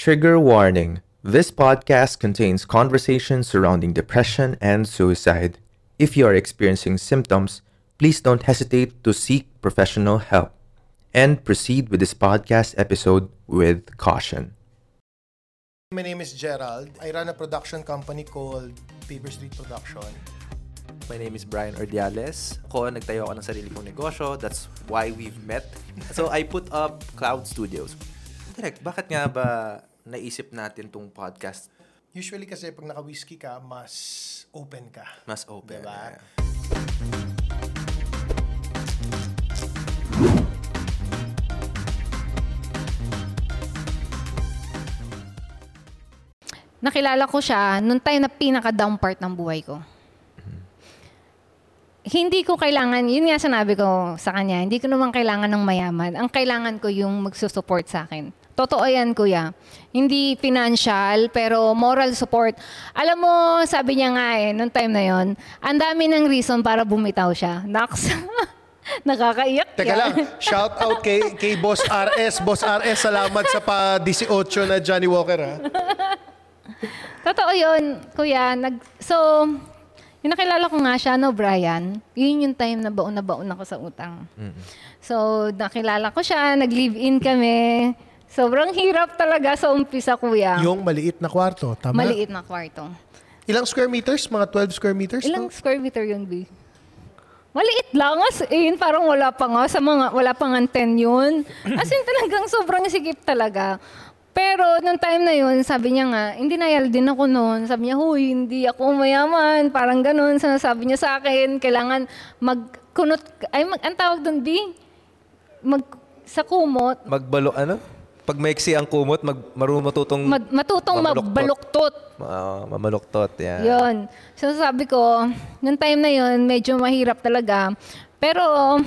Trigger warning this podcast contains conversations surrounding depression and suicide. If you are experiencing symptoms, please don't hesitate to seek professional help and proceed with this podcast episode with caution. My name is Gerald. I run a production company called Paper Street Production. My name is Brian Ordiales. Ako, nagtayo ako ng sarili kong negosyo. That's why we've met. So, I put up Cloud Studios. Direct, bakit nga ba naisip natin tong podcast? Usually kasi pag naka-whiskey ka, mas open ka. Mas open. Diba? Yeah. nakilala ko siya nung time na pinaka-down part ng buhay ko. Hindi ko kailangan, yun nga sinabi ko sa kanya, hindi ko naman kailangan ng mayaman. Ang kailangan ko yung magsusupport sa akin. Totoo yan, kuya. Hindi financial, pero moral support. Alam mo, sabi niya nga eh, nung time na yon, ang dami ng reason para bumitaw siya. Naks. Nakakaiyak Teka yan. lang, shout out kay, kay Boss RS. Boss RS, salamat sa pa-18 na Johnny Walker ha. Totoo yun, kuya. Nag, so, yung nakilala ko nga siya, no, Brian, yun yung time na baon na baon ako sa utang. So, nakilala ko siya, nag-live-in kami. Sobrang hirap talaga sa umpisa, kuya. Yung maliit na kwarto, tama? Maliit na kwarto. Ilang square meters? Mga 12 square meters? Ilang no? square meter yun, B? Maliit lang. As in, parang wala pa nga. Sa mga, wala pa nga 10 yun. As in, talagang sobrang sikip talaga. Pero, nung time na yun, sabi niya nga, hindi nayal din ako noon. Sabi niya, huy, hindi ako mayaman. Parang ganun. Sinasabi niya sa akin, kailangan magkunot, ay, mag, ang tawag doon, B? Mag, sa kumot, Magbalo, ano? Pag maiksi ang kumot, mag, marunong matutong mag, matutong Mabaluktot. ma- mamaluktot. Yan. Yun. So sabi ko, nung time na yun, medyo mahirap talaga. Pero,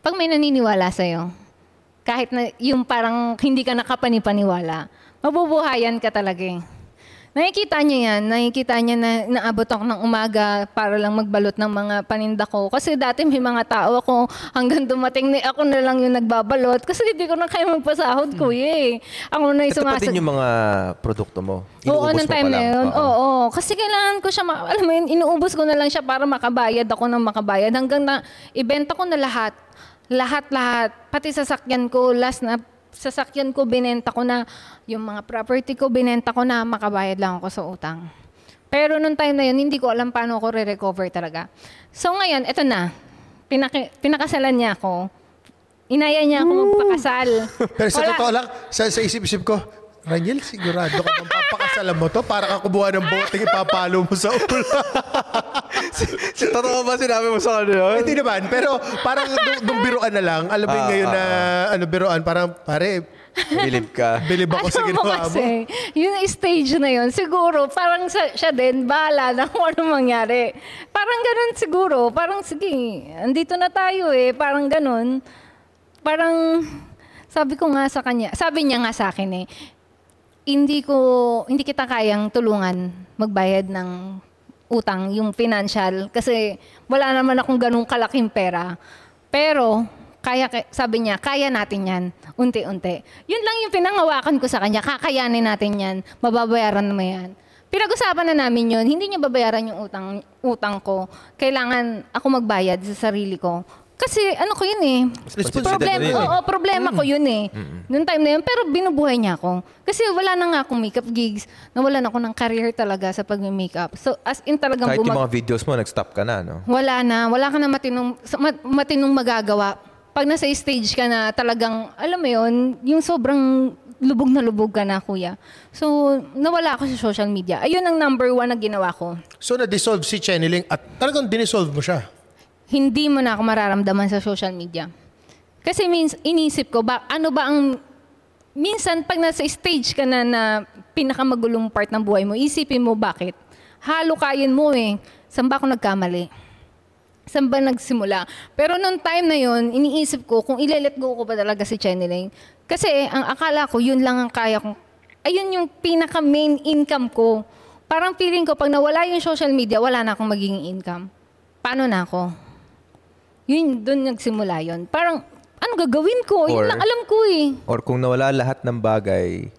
pag may naniniwala sa'yo, kahit na yung parang hindi ka nakapanipaniwala, mabubuhayan ka talaga eh. Nakikita niya yan. Nakikita niya na naabot ako ng umaga para lang magbalot ng mga paninda ko. Kasi dati may mga tao ako hanggang dumating na ako na lang yung nagbabalot. Kasi hindi ko na kaya magpasahod, kuya eh. Ako na yung Ito sumasag- yung mga produkto mo. Oo, mo time na yun. Oo. Oo, Kasi kailangan ko siya, ma- alam mo yun, inuubos ko na lang siya para makabayad ako ng makabayad. Hanggang na, ibenta ko na lahat. Lahat-lahat. Pati sasakyan ko, last na sasakyan ko, binenta ko na. Yung mga property ko, binenta ko na. Makabayad lang ako sa utang. Pero nung time na yun, hindi ko alam paano ako re-recover talaga. So ngayon, eto na. Pinaki- pinakasalan niya ako. Inaya niya ako magpakasal. Pero sa Wala- totoo lang, sa, sa isip-isip ko, Raniel, sigurado ka bang papakasalan mo to para ka kumuha ng bote ipapalo mo sa ulo. Si totoo ba sinabi mo sa kanya? Hindi naman, pero parang nung, nung biruan na lang, alam mo yung Ah, ngayon ah, na ano biruan, parang pare, Believe ka. bilib ako sa Alam mo ginawa mo. kasi, yung stage na yun, siguro, parang sa, siya din, bahala na kung ano mangyari. Parang ganun siguro, parang sige, andito na tayo eh, parang ganun. Parang, sabi ko nga sa kanya, sabi niya nga sa akin eh, hindi ko, hindi kita kayang tulungan magbayad ng utang, yung financial, kasi wala naman akong ganung kalaking pera. Pero, kaya, sabi niya, kaya natin yan, unti-unti. Yun lang yung pinangawakan ko sa kanya, kakayanin natin yan, mababayaran mo yan. Pinag-usapan na namin yun, hindi niya babayaran yung utang, utang ko. Kailangan ako magbayad sa sarili ko. Kasi ano ko yun eh. Yun eh. oo, problema ko yun eh. Noong time na yun, pero binubuhay niya ako. Kasi wala na nga akong makeup gigs. Nawalan ako ng career talaga sa pag-makeup. So as in talagang Kahit yung bumag- mga videos mo, nag-stop ka na, no? wala na. Wala ka na matinong, matinong magagawa. Pag nasa stage ka na talagang, alam mo yun, yung sobrang lubog na lubog ka na, kuya. So, nawala ako sa social media. Ayun ang number one na ginawa ko. So na-dissolve si Cheneling at talagang dinisolve mo siya. Hindi mo na ako mararamdaman sa social media. Kasi means, inisip ko, ba, ano ba ang... Minsan, pag nasa stage ka na na pinakamagulong part ng buhay mo, isipin mo bakit. Halo kayin mo eh. Saan ba ako nagkamali? Saan ba nagsimula? Pero nung time na yon iniisip ko kung ile-let go ko ba talaga si Cheneling. Kasi ang akala ko, yun lang ang kaya kong... Ayun yung pinaka-main income ko. Parang feeling ko, pag nawala yung social media, wala na akong magiging income. Paano na ako? Yun, doon nagsimula yon Parang, ano gagawin ko? Yun Or- lang alam ko eh. Or kung nawala lahat ng bagay,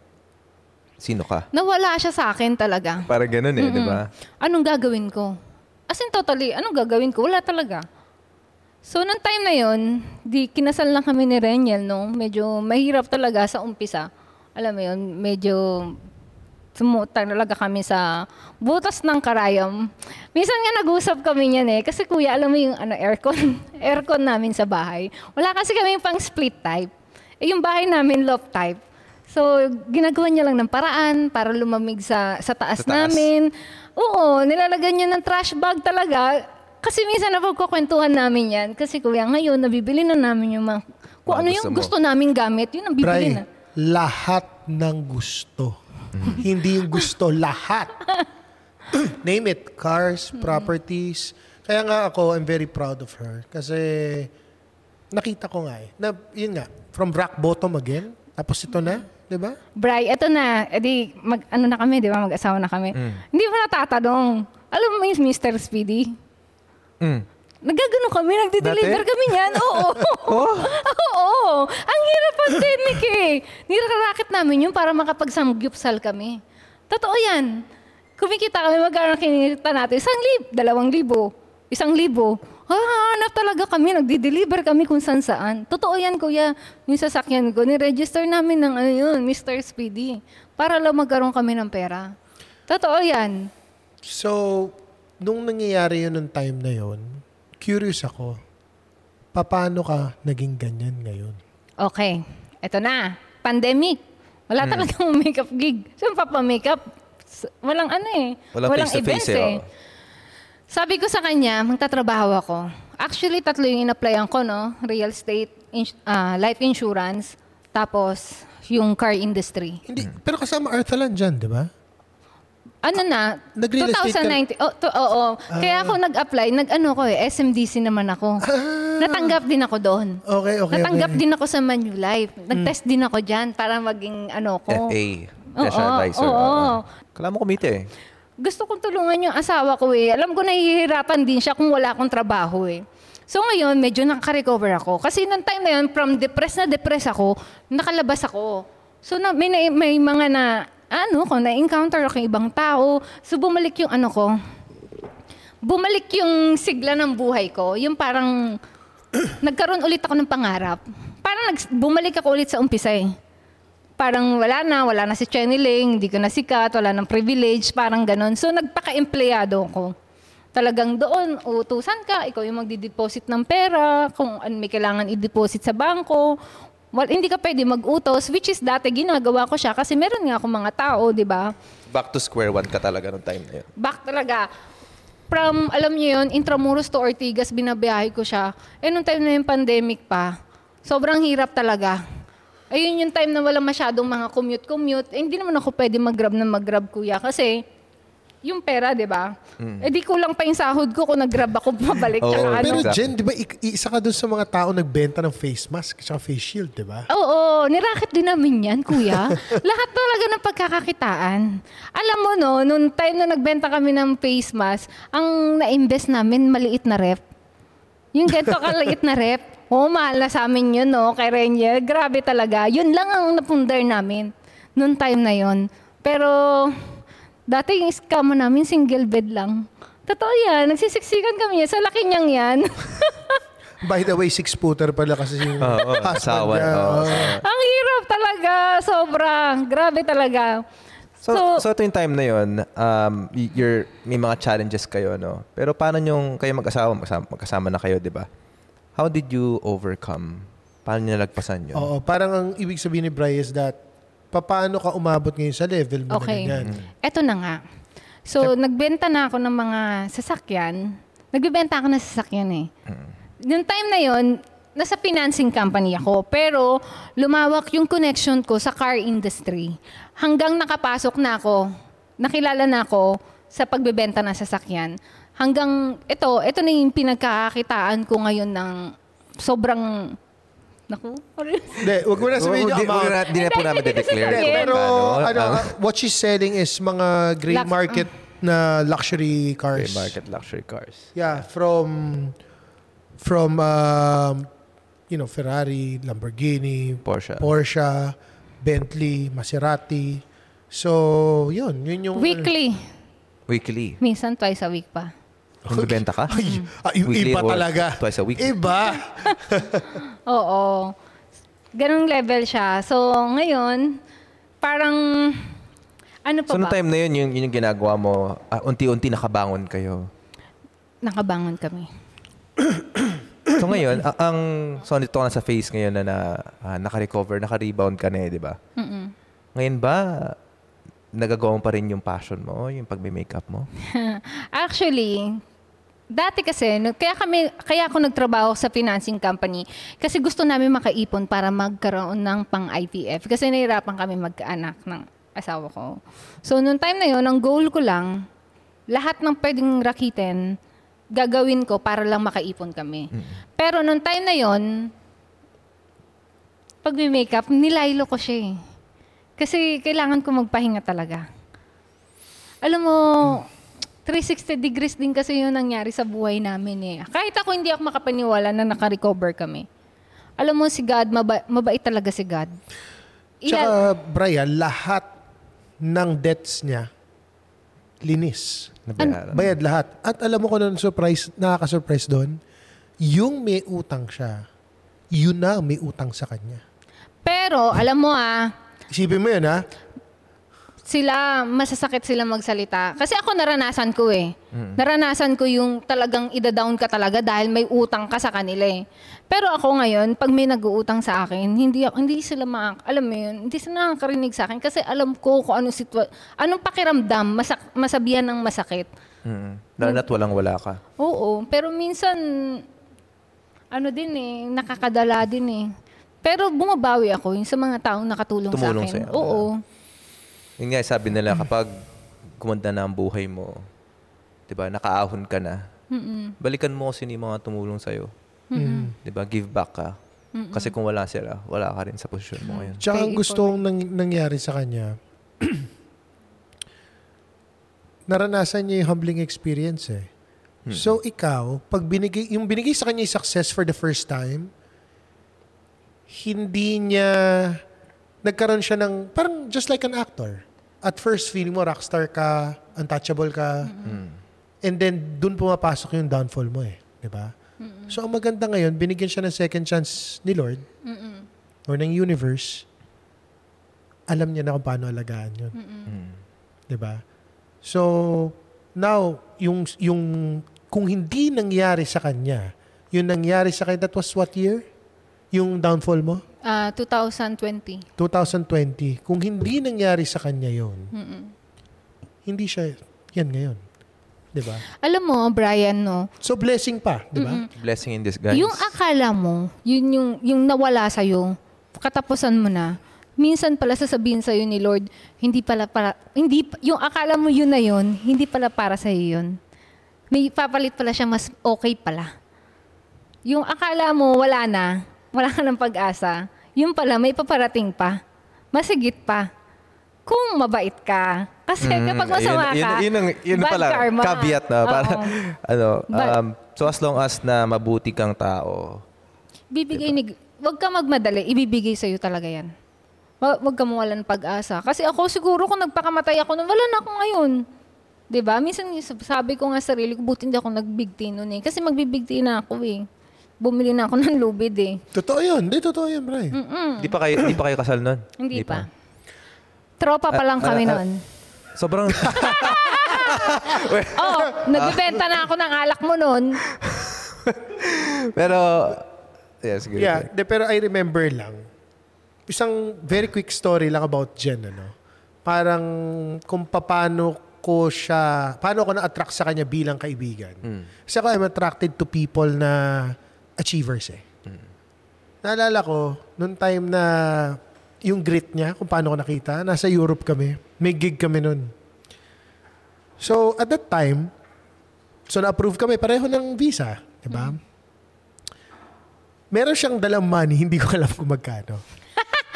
Sino ka? Nawala siya sa akin talaga. Parang ganun eh, di ba? Anong gagawin ko? As in totally, anong gagawin ko? Wala talaga. So, nung time na yon, di kinasal lang kami ni Reniel, no? Medyo mahirap talaga sa umpisa. Alam mo yun, medyo sumuta talaga kami sa butas ng karayom. Minsan nga nag-usap kami niyan eh. Kasi kuya, alam mo yung ano, aircon, aircon namin sa bahay. Wala kasi kami pang split type. Eh, yung bahay namin, loft type. So, ginagawa niya lang ng paraan para lumamig sa, sa taas Sa taas. namin. Oo, nilalagyan niya ng trash bag talaga. Kasi minsan napagkukwentuhan namin yan. Kasi kuya, ngayon, nabibili na namin yung mga... Kung ano gusto yung mo. gusto namin gamit, yun ang bibili na. lahat ng gusto. Hindi yung gusto, lahat. Name it, cars, properties. Kaya nga ako, I'm very proud of her. Kasi nakita ko nga eh. Na, yun nga, from rock bottom again. Tapos ito na, di ba? Bray, eto na. Edi, mag, ano na kami, di ba? Mag-asawa na kami. Hindi mo natatanong. Alam mo yung Mr. Speedy? Mm. Nagagano kami, nagdi-deliver Dati? kami niyan. Oo. Oo. Ang hirap pandemic eh. Nirarakit namin yun para makapagsamgyupsal kami. Totoo yan. Kumikita kami, magkano kinita natin? Isang lib, dalawang libo, isang libo. Hanap talaga kami, nagdi-deliver kami kung saan saan. Totoo yan, kuya. Yung sasakyan ko, ni-register namin ng ano yun, Mr. Speedy. Para lang magkaroon kami ng pera. Totoo yan. So, nung nangyayari yun nung time na yun, curious ako, paano ka naging ganyan ngayon? Okay, eto na. Pandemic. Wala talagang makeup gig. Saan pa pa makeup? Walang ano eh. Walang face-to-face eh, oo. Sabi ko sa kanya, magtatrabaho ako. Actually, tatlo yung in-applyan ko, no? Real estate, ins- ah, life insurance, tapos yung car industry. Hindi, pero kasama Arthalan dyan, di ba? Ano na? Nag-real estate ka- 2019. Oh, to, oo. Kaya ako nag-apply, nag-ano ko eh, SMDC naman ako. Natanggap din ako doon. Okay, okay, Natanggap okay. din ako sa Manulife. Nag-test din ako dyan para maging ano ko. FA. Oo, Special advisor. oo. oo. Kailangan mo kumite eh. Gusto kong tulungan yung asawa ko eh. Alam ko nahihirapan din siya kung wala akong trabaho eh. So ngayon, medyo nakaka-recover ako. Kasi nung time na yun, from depressed na depressed ako, nakalabas ako. So na, may, na- may mga na, ano ko, na-encounter ako ibang tao. So bumalik yung ano ko, bumalik yung sigla ng buhay ko. Yung parang, nagkaroon ulit ako ng pangarap. Parang nags- bumalik ako ulit sa umpisa eh. Parang wala na, wala na si Cheneling, hindi ko na sikat, wala nang privilege, parang ganon. So nagpaka-empleyado ko. Talagang doon, utusan ka, ikaw yung magdi-deposit ng pera, kung may kailangan i-deposit sa bangko. Well, hindi ka pwede mag-utos, which is dati ginagawa ko siya kasi meron nga akong mga tao, di ba? Back to square one ka talaga nung time na yun. back talaga. From, alam niyo yun, Intramuros to Ortigas, binabiyahe ko siya. Eh, nung time na yung pandemic pa, sobrang hirap talaga. Ayun yung time na wala masyadong mga commute-commute. Eh, hindi naman ako pwede mag-grab na mag-grab, kuya. Kasi, yung pera, di ba? Eh, di kulang pa yung sahod ko kung nag-grab ako pabalik. Oo, tsaka ano. Pero Exactly. Jen, di ba, ik- isa ka dun sa mga tao nagbenta ng face mask at face shield, di ba? Oo, nirakit din namin yan, kuya. Lahat talaga ng pagkakakitaan. Alam mo, no, nung time na nagbenta kami ng face mask, ang na-invest namin, maliit na rep. Yung ganito kaliit na rep. Oo, mahal na sa amin yun, no, kay Renier. Grabe talaga. Yun lang ang napundar namin nung time na yun. Pero, dati yung scam namin, single bed lang. Totoo yan. Nagsisiksikan kami yan. Sa laki niyang yan. By the way, six-footer pala kasi yung husband asawa. niya. asawa. Ang hirap talaga, sobra. Grabe talaga. So, so, ito yung time na yun, um, you're, may mga challenges kayo, no? Pero paano yung kayo mag-asawa, magkasama, magkasama na kayo, di ba? How did you overcome? Paano niyo nalagpasan yun? Oo, parang ang ibig sabihin ni Bri is that paano ka umabot ngayon sa level mo Okay. na ganyan. Eto na nga. So, nagbenta na ako ng mga sasakyan. Nagbebenta ako ng sasakyan eh. Yung time na yon nasa financing company ako. Pero, lumawak yung connection ko sa car industry. Hanggang nakapasok na ako, nakilala na ako sa pagbebenta ng sasakyan. Hanggang, ito, ito na yung pinagkakakitaan ko ngayon ng sobrang, naku, Hindi, wag mo na sabihin yung Di- amount. wag na- po Hindi, namin hindi de-declare. kung Pero magkano. ano, Ang- what she's selling is mga gray Lux- market na luxury cars. Gray market luxury cars. Yeah, from from um, you know, Ferrari, Lamborghini, Porsche. Porsche, Bentley, Maserati. So, yun. Yun yung... Weekly. Weekly. Minsan twice a week pa. Magbebenta ka? Ay, ay, yung Weekly iba or talaga. twice a week? Iba. Oo. Ganong level siya. So, ngayon, parang, ano pa So, ba? noong time na yun, yun, yun yung ginagawa mo, ah, unti-unti nakabangon kayo. Nakabangon kami. So ngayon, a- ang so nito ka na sa phase ngayon na, na ah, naka-recover, naka-rebound ka na eh, di ba? Mm-mm. Ngayon ba, nagagawa mo pa rin yung passion mo, yung pagme-makeup mo? Actually, dati kasi, kaya kami, kaya ako nagtrabaho sa financing company kasi gusto namin makaipon para magkaroon ng pang IVF kasi nahirapan kami magkaanak ng asawa ko. So, nung time na yon ang goal ko lang, lahat ng pwedeng rakitin, gagawin ko para lang makaipon kami. Pero nung time na yon pag may makeup, nilaylo ko siya eh. Kasi kailangan ko magpahinga talaga. Alam mo, 360 degrees din kasi yung nangyari sa buhay namin eh. Kahit ako hindi ako makapaniwala na naka-recover kami. Alam mo si God, maba- mabait talaga si God. Tsaka, Brian, lahat ng debts niya, linis. Nabayaran. Bayad lahat. At alam mo kung ano surprise, nakaka-surprise doon? Yung may utang siya, yun na may utang sa kanya. Pero, alam mo ah, Isipin mo yun, ha? Sila, masasakit sila magsalita. Kasi ako naranasan ko eh. Naranasan ko yung talagang ida-down ka talaga dahil may utang ka sa kanila eh. Pero ako ngayon, pag may nag-uutang sa akin, hindi ako- hindi sila ma alam mo yun, hindi sila nakakarinig sa akin kasi alam ko kung anong sitwa, anong pakiramdam, masak, masabihan ng masakit. Mm. Lalo na't walang-wala ka. Oo, pero minsan ano din eh, nakakadala din eh. Pero bumabawi ako yung sa mga taong nakatulong Tumulong sa akin. sa'yo. Oo. Yun nga, sabi nila, kapag kumanda na ang buhay mo, di ba, nakaahon ka na, balikan mo sino yung mga tumulong sa'yo. Di ba, give back ka. Kasi kung wala sila, wala ka rin sa posisyon mo ngayon. Tsaka ang gusto kong nang, nangyari sa kanya, naranasan niya yung humbling experience eh. So ikaw, pag binigay, yung binigay sa kanya yung success for the first time, hindi niya, nagkaroon siya ng, parang just like an actor. At first, feeling mo rockstar ka, untouchable ka, and then dun pumapasok yung downfall mo eh. Di ba? So ang maganda ngayon, binigyan siya ng second chance ni Lord, or ng universe, alam niya na kung paano alagaan yun. Mm. 'Di ba? So, now, yung, yung, kung hindi nangyari sa kanya, yung nangyari sa kanya, that was what year? Yung downfall mo? Ah, 2020. 2020. Kung hindi nangyari sa kanya yun, hindi siya, yan ngayon. 'Di ba? Alam mo, Brian, no, So, blessing pa, 'di ba? Blessing in disguise. yung akala mo, yun yung, yung nawala sa'yo, katapusan mo na, minsan pala sasabihin sa'yo ni Lord, hindi pala para, hindi, yung akala mo yun na yun, hindi pala para sa'yo yun. May papalit pala siya, mas okay pala. Yung akala mo, wala na, wala ka ng pag-asa, yun pala, may paparating pa. Masigit pa. Kung mabait ka. Kasi kapag masama Mm, yun, ka, yun, yun, ang- yun bad pala, karma. caveat na. Para, Oo. ano, But- um, so as long as na mabuti kang tao, Bibigay ni wag ka magmadali, ibibigay sa iyo talaga 'yan. Wa- Wag ka mawalan pag-asa. Kasi ako siguro kung nagpakamatay ako, nun, wala na ako ngayon. 'Di ba? Minsan sabi ko nga sa sarili ko, buti hindi ako nagbigti noon eh. Kasi magbibigti na ako eh. Bumili na ako ng lubid eh. Totoo yun. Hindi, totoo yun, Brian. di pa kayo, di pa kayo kasal nun? Hindi pa. Tropa pa lang Ah, kami ah, ah. noon. Sobrang, Oh, nagbebenta na ako ng alak mo noon. pero, yeah, sige. Yeah, de, pero I remember lang, isang very quick story lang about Jen, ano? Parang kung paano ko siya, paano ko na-attract sa kanya bilang kaibigan. Kasi ako, I'm attracted to people na achievers eh. Naalala ko, noong time na yung grit niya, kung paano ko nakita, nasa Europe kami. May gig kami noon. So, at that time, so na-approve kami, pareho ng visa. Di ba? Meron siyang dalang money, hindi ko alam kung magkano.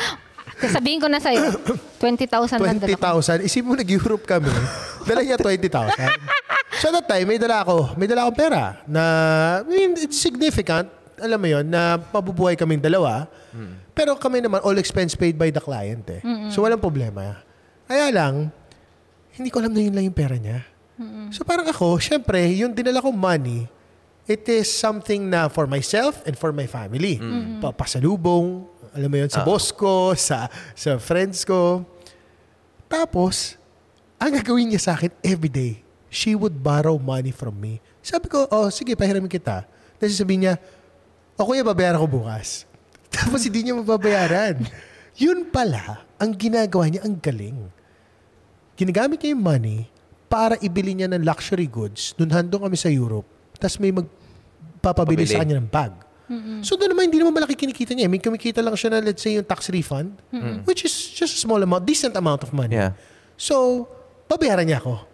Sabihin ko na sa'yo, 20,000 lang dala ko. 20,000. Isip mo, nag-Europe kami. Dala niya 20,000. So at that time, may dala ako. May dala akong pera na, I mean, it's significant. Alam mo yon na pabubuhay kaming dalawa. Pero kami naman, all expense paid by the client eh. So walang problema. Kaya lang, hindi ko alam na yun lang yung pera niya. So parang ako, syempre, yung dinala kong money, it is something na for myself and for my family. Pa- pasalubong, alam mo yun, sa boss ko, sa, sa friends ko. Tapos, ang gagawin niya sa akin everyday, she would borrow money from me. Sabi ko, oh, sige, pahiramin kita. Tapos sabi niya, o kuya, babayaran ko bukas. Tapos hindi niya mababayaran. Yun pala, ang ginagawa niya, ang galing. Ginagamit niya yung money para ibili niya ng luxury goods. Nung handong kami sa Europe, tapos may magpapabili Papabili. sa kanya ng bag. So doon naman, hindi naman malaki kinikita niya. May kumikita lang siya na, let's say, yung tax refund, which is just a small amount, decent amount of money. Yeah. So, babayaran niya ako.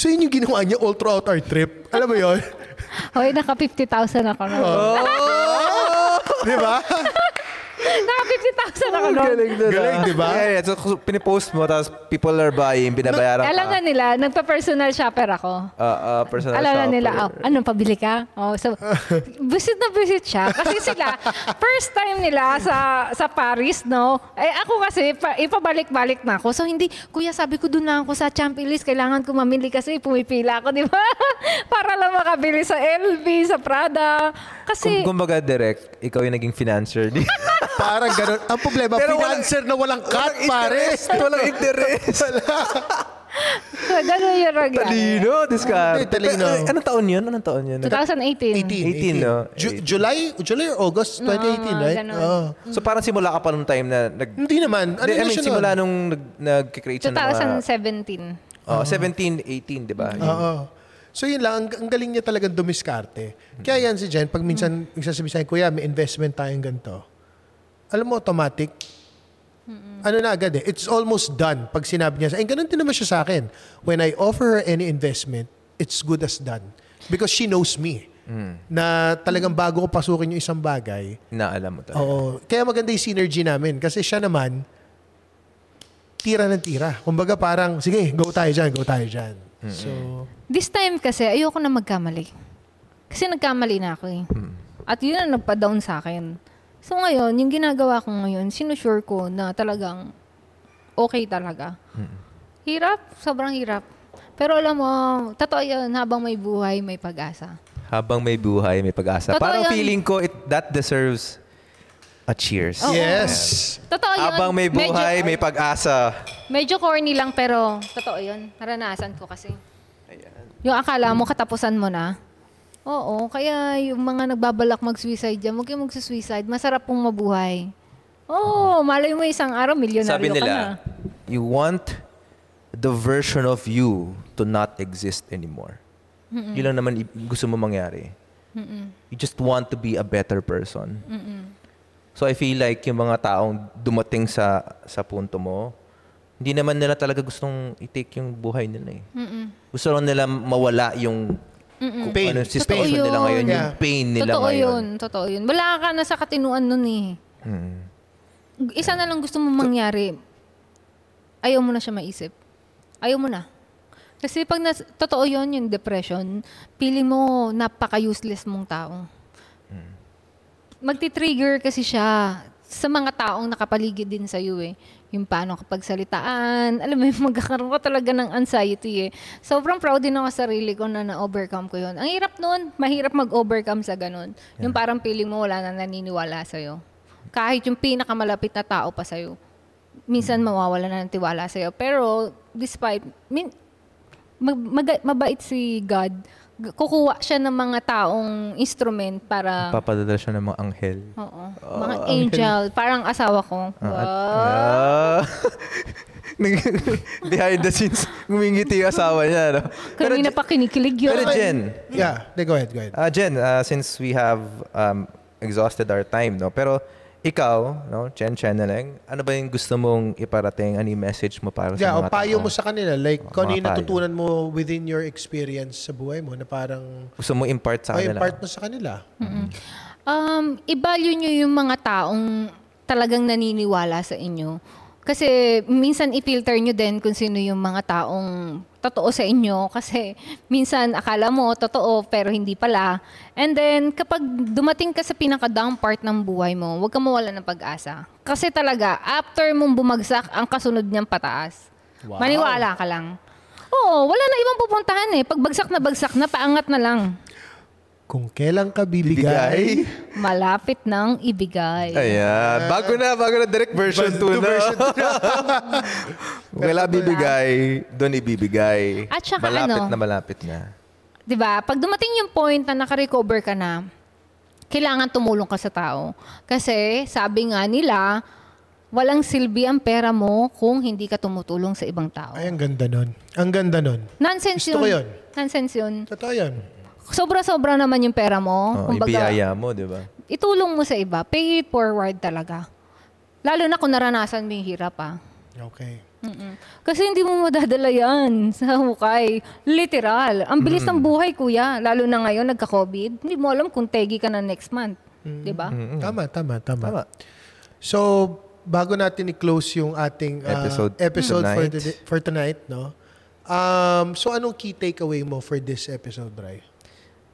So, yun yung ginawa niya all throughout our trip. Alam mo yun? Hoy, naka 50,000 ako nun. Di ba? Naka 50,000 ako nun. Galing doon. Galing, di ba? Yeah, yeah. So, pinipost mo, tapos people are buying, binabayaran Alam ka. nga nila, nagpa-personal shopper ako. Uh, uh, personal Alam na shopper. nila, oh, anong pabili ka? Oh, so, visit na visit siya. Kasi sila, first time nila sa sa Paris, no? Eh, ako kasi, pa, ipabalik-balik na ako. So, hindi, kuya, sabi ko doon lang ako sa Champilis, kailangan ko mamili kasi pumipila ako, di ba? Para lang makabili sa LV, sa Prada. Kasi, Kung kumbaga direct, ikaw yung naging financier. Parang ganun. Ang problema, Pero walang- financer na walang cut, pare. Walang interest. gano'n yung ragyan. Talino, discard. Hindi, talino. Anong taon yun? Anong taon yun? 2018. 18. 18, no? Ju- July, July or August 2018, right? ganun. Oo. So parang simula ka pa nung time na nag... Hindi naman. Ano Hindi, I mean, siya simula nun? nung nag, nag-create siya ng mga... 2017. Oh, 17, 18, di ba? Yung- Oo. So yun lang, ang, ang galing niya talagang dumiskarte. Kaya yan si Jen, pag minsan nagsasabi sa akin, Kuya, may investment tayong ganito. Alam mo, automatic, ano na agad eh, it's almost done pag sinabi niya sa akin. Ganun din naman siya sa akin. When I offer her any investment, it's good as done. Because she knows me. Na talagang bago ko pasukin yung isang bagay, Na alam mo talaga. Oo. Kaya maganda yung synergy namin. Kasi siya naman, tira ng tira. Kumbaga parang, sige, go tayo dyan, go tayo dyan. So, This time kasi, ayoko na magkamali. Kasi nagkamali na ako eh. At yun ang nagpa-down sa akin. So ngayon, yung ginagawa ko ngayon, sinusure ko na talagang okay talaga. Hirap, sobrang hirap. Pero alam mo, totoo yun, habang may buhay, may pag-asa. Habang may buhay, may pag-asa. Totoo Parang yan. feeling ko, it, that deserves a cheers. Oo. yes. Totoo yun. Habang may buhay, medyo, may pag-asa. Medyo corny lang, pero totoo yun. Naranasan ko kasi. Yung akala mo, katapusan mo na. Oo, kaya yung mga nagbabalak mag-suicide dyan, huwag kayong mag-suicide. Masarap pong mabuhay. Oo, malay mo isang araw, milyonaryo Sabi ka na. nila, you want the version of you to not exist anymore. Yun lang naman gusto mo mangyari. You just want to be a better person. So I feel like yung mga taong dumating sa sa punto mo, hindi naman nila talaga gustong i-take yung buhay nila eh. Gusto lang nila mawala yung kung Pain. ano situation Totoo nila yun. ngayon, yung Yeah. pain nila Totoo ngayon. yun, totoo yun. Wala ka na sa katinuan nun eh. Mm. Isa na lang gusto mo mangyari, ayaw mo na siya maisip. Ayaw mo na. Kasi pag nas, totoo yun, yung depression, feeling mo napaka-useless mong tao. Magti-trigger kasi siya sa mga taong nakapaligid din sa iyo eh. Yung paano kapag salitaan, alam mo magkakaroon ka talaga ng anxiety eh. Sobrang proud din ako sa sarili ko na na-overcome ko yun. Ang hirap nun, mahirap mag-overcome sa ganun. Yung parang feeling mo wala na naniniwala sa'yo. Kahit yung pinakamalapit na tao pa sa'yo. Minsan mawawala na ng tiwala sa'yo. Pero despite, min, mag, mag- mabait si God, kukuha siya ng mga taong instrument para Papadala siya ng mga anghel. Oo. mga angel. Parang asawa ko. At- Wow. Ah. Behind the scenes, ngumingiti yung asawa niya. No? Kanina pa kinikilig yun. Pero Jen, Yeah, go ahead, go ahead. ah Jen, ah, since we have um, exhausted our time, no? pero ikaw, no, Jen Channeling, ano ba yung gusto mong iparating? Ano yung message mo para Yeah, sa o mga payo tao? mo sa kanila. Like, Oh, kung ano yung payo. natutunan mo within your experience sa buhay mo na parang Gusto mo impart sa o kanila? impart mo sa kanila. Um, i-value nyo yung mga taong talagang naniniwala sa inyo. Kasi minsan i-filter nyo din kung sino yung mga taong totoo sa inyo. Kasi minsan akala mo totoo pero hindi pala. And then kapag dumating ka sa pinaka-down part ng buhay mo, huwag ka mawala ng pag-asa. Kasi talaga, after mong bumagsak, ang kasunod niyang pataas. Maniwala ka lang. Oo, wala na ibang pupuntahan eh. Pag bagsak na bagsak na, paangat na lang. Kung kailan ka bibigay, Malapit nang ibigay. Ayan. Bago na, bago na direct version 2 na. Kung kailan bibigay, doon ibibigay. At saka malapit ano? na malapit na. 'Di ba? Pag dumating yung point na naka-recover ka na, kailangan tumulong ka sa tao. Kasi sabi nga nila, walang silbi ang pera mo kung hindi ka tumutulong sa ibang tao. ay ang ganda nun. Ang ganda nun. Nonsense Gusto ko yun. yun. Nonsense yun. Totoo yan. Sobra-sobra naman yung pera mo. Oh, ibiyaya mo, di ba? itulong mo sa iba. Pay it forward talaga. Lalo na kung naranasan mo yung hirap ah. Okay. Mm-mm. Kasi hindi mo madadala yan sa hukay. Literal. Ang bilis ng buhay, kuya. Lalo na ngayon, nagka-COVID. Hindi mo alam kung tegi ka na next month. Di ba? Tama, tama, tama, Tama. So, bago natin i-close yung ating uh, Episode episode, for, tonight. today- for tonight, no? Um, so, anong key takeaway mo for this episode, Bray?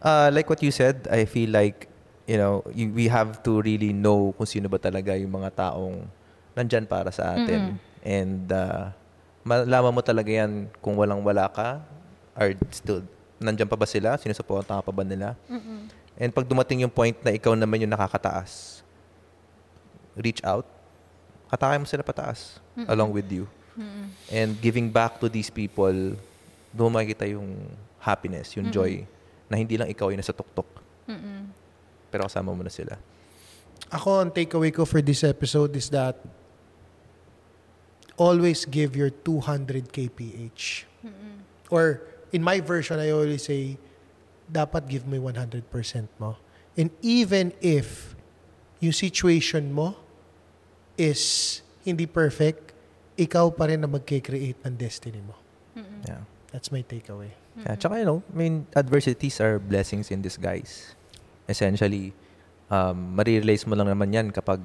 Uh, like what you said, I feel like, you know, you, we have to really know kung sino ba talaga yung mga taong nandyan para sa atin. And uh, malaman mo talaga yan kung walang-wala ka or still, nandyan pa ba sila? Sinusuportahan ka pa ba nila? And pag dumating yung point na ikaw naman yung nakakataas, reach out, katakay mo sila pataas along with you. And giving back to these people, doon makikita yung happiness, yung joy, na hindi lang ikaw yung nasa tuktok. Pero kasama mo na sila. Ako, ang takeaway ko for this episode is that always give your 200 kph. Or, in my version, I always say, dapat give mo yung 100% mo. And even if yung situation mo is hindi perfect, ikaw pa rin na magkikreate ng destiny mo. Yeah. That's my takeaway. Yeah, tsaka, you know, I mean, adversities are blessings in disguise. Essentially, um, marirealize mo lang naman yan kapag,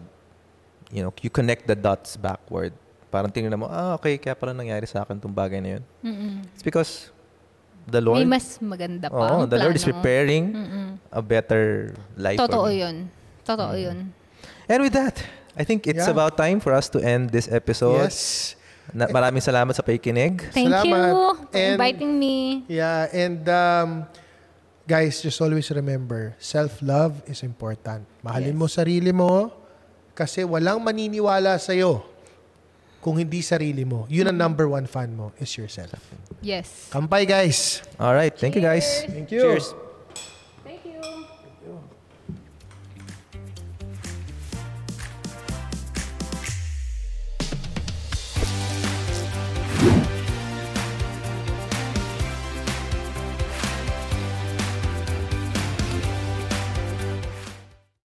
you know, you connect the dots backward. Parang tingnan mo, ah, okay, kaya pala nangyari sa akin itong bagay na yun. It's because the Lord, May mas maganda pa. Oo, ang the Lord is plano preparing a better life for Totoo me. yun. Totoo yun. And with that, I think it's Yeah. about time for us to end this episode. Yes. Na, maraming salamat sa pakikinig. Thank Salamat. you for And- inviting me. Yeah, and um, guys, just always remember, self-love is important. Mahalin Yes. mo sarili mo kasi walang maniniwala sa'yo kung hindi sarili mo. Yun ang number one fan mo is yourself. Yes. Kampay, guys! All right. Thank you, guys. Thank you. Cheers.